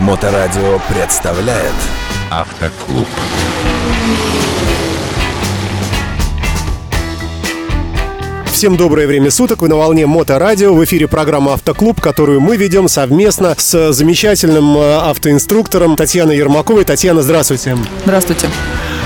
Моторадио представляет Автоклуб. Всем доброе время суток. Вы на волне Моторадио. В эфире программа «Автоклуб», которую мы ведем совместно с замечательным э, автоинструктором Татьяной Ермаковой. Татьяна, здравствуйте. Здравствуйте.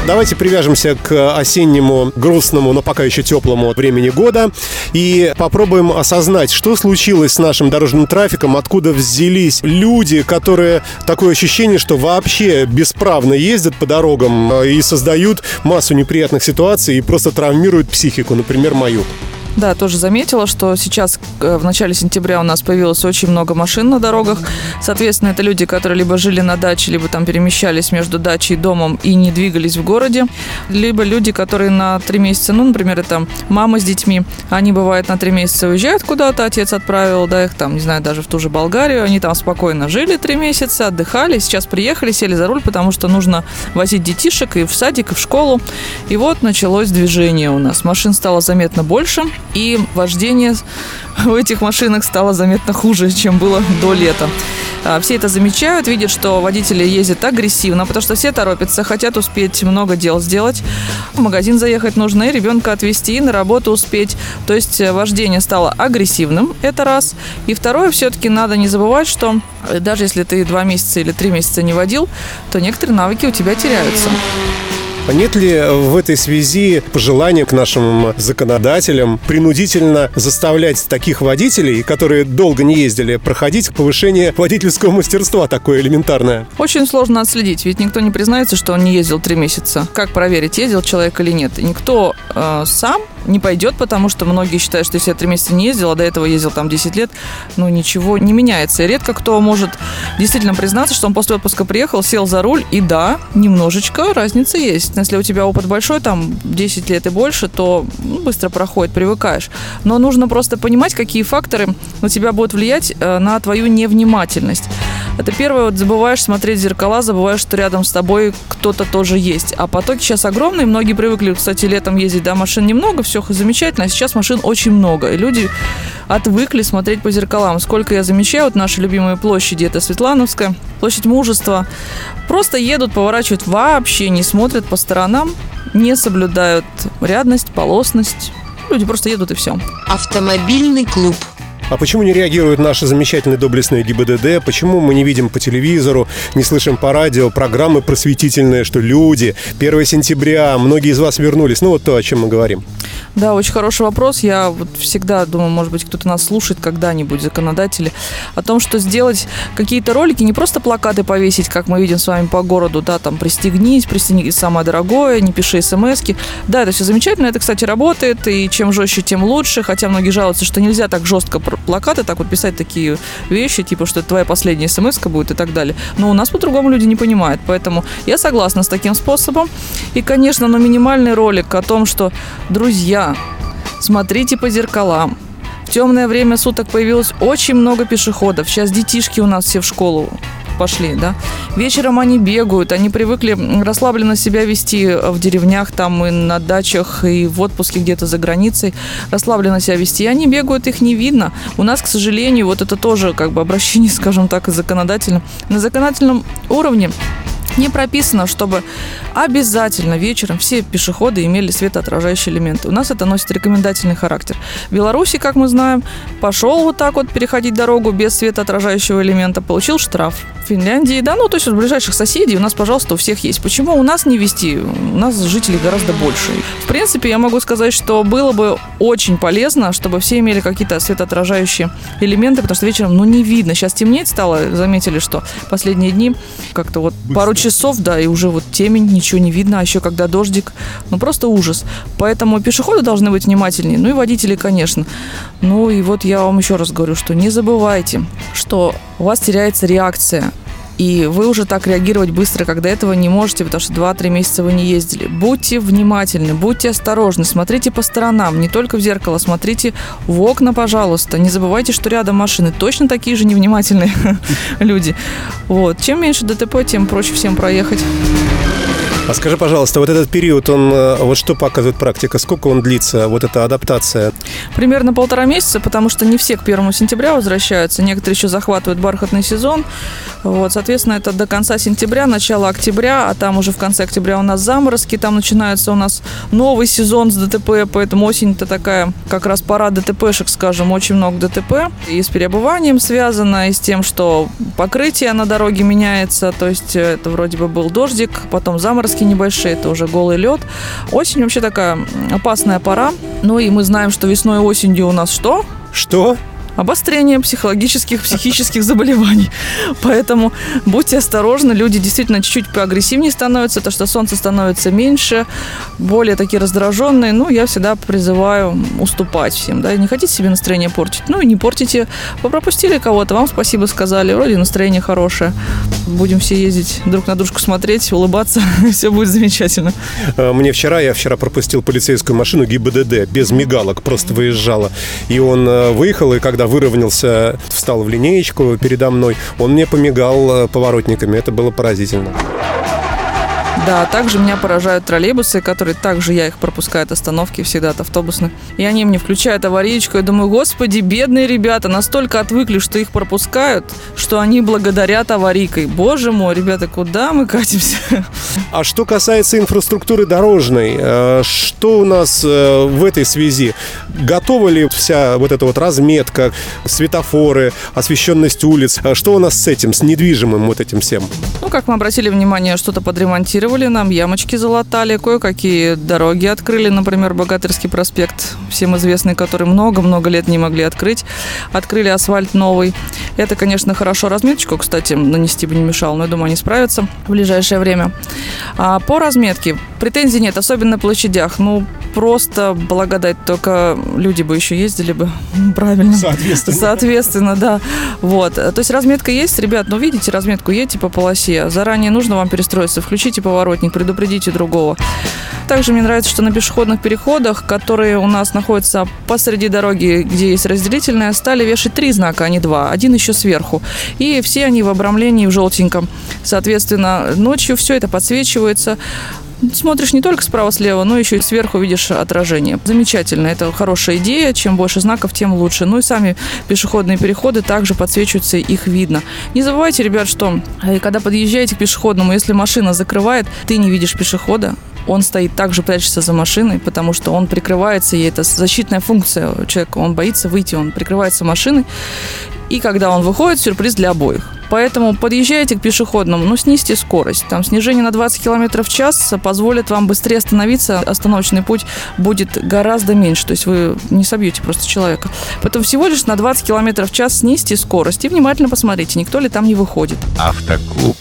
Давайте привяжемся к осеннему, грустному, но пока еще теплому времени года и попробуем осознать, что случилось с нашим дорожным трафиком, откуда взялись люди, которые такое ощущение, что вообще бесправно ездят по дорогам э, и создают массу неприятных ситуаций и просто травмируют психику, например, мою. Да, тоже заметила, что сейчас э, в начале сентября у нас появилось очень много машин на дорогах. Соответственно, это люди, которые либо жили на даче, либо там перемещались между дачей и домом и не двигались в городе. Либо люди, которые на три месяца, ну, например, это мама с детьми, они бывают на три месяца уезжают куда-то, отец отправил, да, их там, не знаю, даже в ту же Болгарию, они там спокойно жили три месяца, отдыхали, сейчас приехали, сели за руль, потому что нужно возить детишек и в садик, и в школу. И вот началось движение у нас. Машин стало заметно больше, и вождение в этих машинах стало заметно хуже, чем было до лета. А, все это замечают, видят, что водители ездят агрессивно, потому что все торопятся, хотят успеть много дел сделать. В магазин заехать нужно, и ребенка отвезти, и на работу успеть. То есть э, вождение стало агрессивным, это раз. И второе, все-таки надо не забывать, что э, даже если ты два месяца или три месяца не водил, то некоторые навыки у тебя теряются. Нет ли в этой связи пожелания к нашим законодателям принудительно заставлять таких водителей, которые долго не ездили, проходить повышение водительского мастерства такое элементарное? Очень сложно отследить, ведь никто не признается, что он не ездил три месяца. Как проверить, ездил человек или нет? И никто э, сам не пойдет, потому что многие считают, что если я три месяца не ездил, а до этого ездил там 10 лет, ну ничего не меняется. И редко кто может действительно признаться, что он после отпуска приехал, сел за руль, и да, немножечко разница есть. Если у тебя опыт большой, там 10 лет и больше, то ну, быстро проходит, привыкаешь. Но нужно просто понимать, какие факторы на тебя будут влиять э, на твою невнимательность. Это первое, вот забываешь смотреть в зеркала, забываешь, что рядом с тобой кто-то тоже есть. А потоки сейчас огромные, многие привыкли, кстати, летом ездить, да, машин немного, все замечательно, а сейчас машин очень много. И люди отвыкли смотреть по зеркалам. Сколько я замечаю, вот наши любимые площади, это Светлановская, площадь Мужества, просто едут, поворачивают, вообще не смотрят по сторонам, не соблюдают рядность, полосность. Люди просто едут и все. Автомобильный клуб. А почему не реагируют наши замечательные доблестные ГИБДД? Почему мы не видим по телевизору, не слышим по радио программы просветительные, что люди, 1 сентября, многие из вас вернулись. Ну вот то, о чем мы говорим. Да, очень хороший вопрос. Я вот всегда думаю, может быть, кто-то нас слушает когда-нибудь, законодатели, о том, что сделать какие-то ролики, не просто плакаты повесить, как мы видим с вами по городу, да, там, пристегнись, пристегнись самое дорогое, не пиши смс -ки. Да, это все замечательно, это, кстати, работает, и чем жестче, тем лучше, хотя многие жалуются, что нельзя так жестко плакаты, так вот писать такие вещи, типа, что это твоя последняя смс будет и так далее. Но у нас по-другому люди не понимают, поэтому я согласна с таким способом. И, конечно, но минимальный ролик о том, что, друзья, смотрите по зеркалам. В темное время суток появилось очень много пешеходов. Сейчас детишки у нас все в школу пошли, да. Вечером они бегают, они привыкли расслабленно себя вести в деревнях, там и на дачах, и в отпуске где-то за границей, расслабленно себя вести. И они бегают, их не видно. У нас, к сожалению, вот это тоже как бы обращение, скажем так, законодательно. На законодательном уровне не прописано, чтобы обязательно вечером все пешеходы имели светоотражающие элементы. У нас это носит рекомендательный характер. В Беларуси, как мы знаем, пошел вот так вот переходить дорогу без светоотражающего элемента, получил штраф. В Финляндии, да, ну то есть у ближайших соседей у нас, пожалуйста, у всех есть. Почему у нас не вести? У нас жителей гораздо больше. В принципе, я могу сказать, что было бы очень полезно, чтобы все имели какие-то светоотражающие элементы, потому что вечером, ну, не видно. Сейчас темнеть стало, заметили, что последние дни как-то вот Быстро. пару часов, да, и уже вот темень, ничего не видно, а еще когда дождик, ну просто ужас. Поэтому пешеходы должны быть внимательнее, ну и водители, конечно. Ну и вот я вам еще раз говорю, что не забывайте, что у вас теряется реакция и вы уже так реагировать быстро, когда этого не можете, потому что 2-3 месяца вы не ездили. Будьте внимательны, будьте осторожны, смотрите по сторонам, не только в зеркало, смотрите в окна, пожалуйста. Не забывайте, что рядом машины точно такие же невнимательные люди. Вот. Чем меньше ДТП, тем проще всем проехать. А скажи, пожалуйста, вот этот период, он э, вот что показывает практика? Сколько он длится, вот эта адаптация? Примерно полтора месяца, потому что не все к первому сентября возвращаются. Некоторые еще захватывают бархатный сезон. Вот, соответственно, это до конца сентября, начало октября, а там уже в конце октября у нас заморозки, там начинается у нас новый сезон с ДТП, поэтому осень-то такая как раз пора ДТПшек, скажем, очень много ДТП. И с переобуванием связано, и с тем, что покрытие на дороге меняется, то есть э, это вроде бы был дождик, потом заморозки небольшие, это уже голый лед. Осень вообще такая опасная пора. Ну и мы знаем, что весной и осенью у нас что? Что? Обострение психологических, психических заболеваний. Поэтому будьте осторожны, люди действительно чуть-чуть поагрессивнее становятся, то что солнце становится меньше, более такие раздраженные. Ну, я всегда призываю уступать всем, да, не хотите себе настроение портить, ну и не портите. Вы пропустили кого-то, вам спасибо сказали, вроде настроение хорошее. Будем все ездить друг на дружку смотреть, улыбаться, все будет замечательно. Э, мне вчера, я вчера пропустил полицейскую машину ГИБДД, без мигалок, просто выезжала. И он э, выехал, и когда когда выровнялся, встал в линеечку передо мной, он мне помигал э, поворотниками. Это было поразительно. Да, также меня поражают троллейбусы, которые также я их пропускаю от остановки всегда от автобусных. И они мне включают аварийку. Я думаю, господи, бедные ребята настолько отвыкли, что их пропускают, что они благодарят аварийкой. Боже мой, ребята, куда мы катимся? А что касается инфраструктуры дорожной, э, что у нас э, в этой связи? Готова ли вся вот эта вот разметка, светофоры, освещенность улиц? А что у нас с этим, с недвижимым вот этим всем? Ну, как мы обратили внимание, что-то подремонтировали ремонтировали, нам ямочки залатали, кое-какие дороги открыли, например, Богатырский проспект, всем известный, который много-много лет не могли открыть. Открыли асфальт новый. Это, конечно, хорошо разметочку, кстати, нанести бы не мешало, но я думаю, они справятся в ближайшее время. А по разметке претензий нет, особенно на площадях. Ну, просто благодать, только люди бы еще ездили бы правильно. Соответственно. Соответственно, да. Вот. То есть разметка есть, ребят, ну, видите разметку, едете по полосе, заранее нужно вам перестроиться, включите поворотник, предупредите другого. Также мне нравится, что на пешеходных переходах, которые у нас находятся посреди дороги, где есть разделительная, стали вешать три знака, а не два. Один еще сверху. И все они в обрамлении в желтеньком. Соответственно, ночью все это подсвечивается смотришь не только справа-слева, но еще и сверху видишь отражение. Замечательно, это хорошая идея. Чем больше знаков, тем лучше. Ну и сами пешеходные переходы также подсвечиваются, их видно. Не забывайте, ребят, что э, когда подъезжаете к пешеходному, если машина закрывает, ты не видишь пешехода, он стоит также прячется за машиной, потому что он прикрывается, и это защитная функция человека. Он боится выйти, он прикрывается машиной. И когда он выходит, сюрприз для обоих. Поэтому подъезжайте к пешеходному, ну, снизьте скорость. Там снижение на 20 км в час позволит вам быстрее остановиться. Остановочный путь будет гораздо меньше. То есть вы не собьете просто человека. Поэтому всего лишь на 20 км в час снизьте скорость и внимательно посмотрите, никто ли там не выходит. Автоклуб.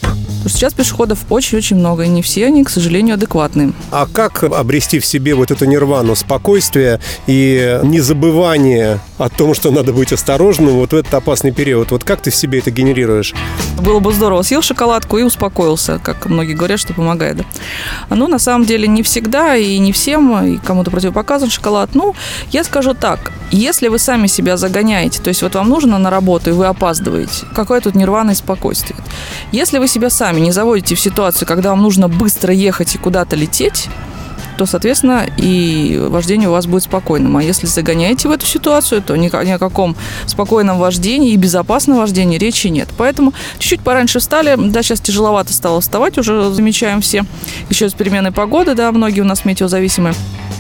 Сейчас пешеходов очень-очень много, и не все они, к сожалению, адекватные. А как обрести в себе вот эту нирвану, спокойствие и незабывание о том, что надо быть осторожным вот в этот опасный период? Вот как ты в себе это генерируешь? Было бы здорово, съел шоколадку и успокоился, как многие говорят, что помогает. Да? Ну, на самом деле, не всегда и не всем, и кому-то противопоказан шоколад. Ну, я скажу так, если вы сами себя загоняете, то есть вот вам нужно на работу, и вы опаздываете, какое тут нирвана и спокойствие? Если вы себя сами не заводите в ситуацию, когда вам нужно быстро ехать и куда-то лететь, то, соответственно, и вождение у вас будет спокойным. А если загоняете в эту ситуацию, то ни, ни о каком спокойном вождении и безопасном вождении речи нет. Поэтому чуть-чуть пораньше встали. Да, сейчас тяжеловато стало вставать, уже замечаем все. Еще с переменной погоды, да, многие у нас метеозависимые.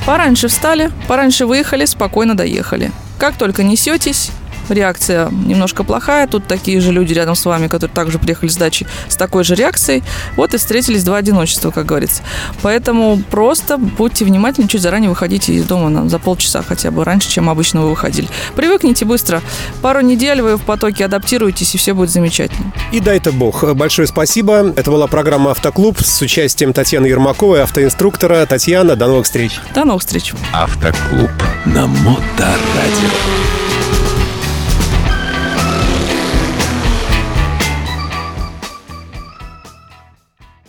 Пораньше встали, пораньше выехали, спокойно доехали. Как только несетесь, реакция немножко плохая. Тут такие же люди рядом с вами, которые также приехали с дачи с такой же реакцией. Вот и встретились два одиночества, как говорится. Поэтому просто будьте внимательны, чуть заранее выходите из дома на, за полчаса хотя бы раньше, чем обычно вы выходили. Привыкните быстро. Пару недель вы в потоке адаптируетесь, и все будет замечательно. И дай-то бог. Большое спасибо. Это была программа «Автоклуб» с участием Татьяны Ермаковой, автоинструктора. Татьяна, до новых встреч. До новых встреч. Автоклуб на Моторадио.